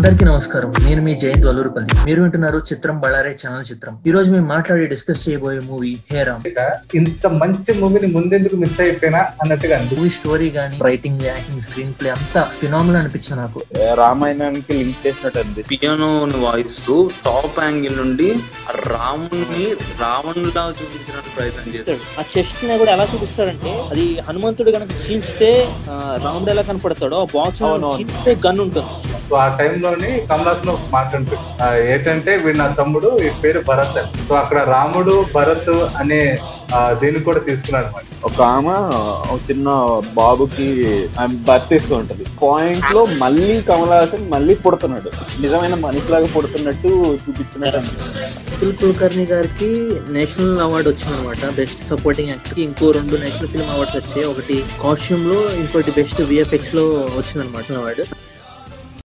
అందరికీ నమస్కారం. నేను మీ జయంత్ వల్లూరుపల్లి. మీరు వింటున్నారు చిత్రం బళ్ళారే ఛానల్ చిత్రం. ఈ రోజు మేము మాట్లాడి డిస్కస్ చేయబోయే మూవీ హేరామ్ ఇంత మంచి మూవీని ముందెందుకు మిస్ అయిపోయినా అన్నట్టుగా మూవీ స్టోరీ గానీ రైటింగ్ యాక్టింగ్ స్క్రీన్ ప్లే అంతా ఫినామినల్ అనిపించింది నాకు. రామాయణానికి లింక్ చేసినట్టు అంది పియానో వాయిస్తూ టాప్ యాంగిల్ నుండి రాముని రావణులా చూపించడానికి ప్రయత్నం చేస్తాడు ఆ చెస్ట్ని కూడా ఎలా చూపిస్తాడంటే అది హనుమంతుడు కనుక చీల్స్తే రాముడు ఎలా కనపడతాడో ఆ బాక్స్. చీల్స్తే గన్ ఉంటుంది. సో ఆ టైంలోని కమలాసన్ ఒక మాట ఉంటుంది ఆ, ఏంటంటే వీడు నా తమ్ముడు ఈ పేరు భరత్. అని. సో అక్కడ రాముడు భరత్ అనే దీన్ని కూడా తీసుకున్నాడు అనమాట ఒక ఆమె ఒక చిన్న బాబుకి ఆమె భర్తిస్తూ ఉంటది. పాయింట్లో మళ్ళీ కమల్ హాసన్ మళ్ళీ పుడుతున్నాడు. నిజమైన మనిషిలాగా పుడుతున్నట్టు చూపించినట్టు. అతుల్ కుల్కర్ణి గారికి నేషనల్ అవార్డు వచ్చింది అనమాట బెస్ట్ సపోర్టింగ్ యాక్టర్కి ఇంకో రెండు నేషనల్ ఫిల్మ్ అవార్డ్స్ వచ్చాయి. ఒకటి కాస్ట్యూమ్లో ఇంకోటి బెస్ట్ విఎఫ్ఎక్స్లో వచ్చింది అనమాట అవార్డు.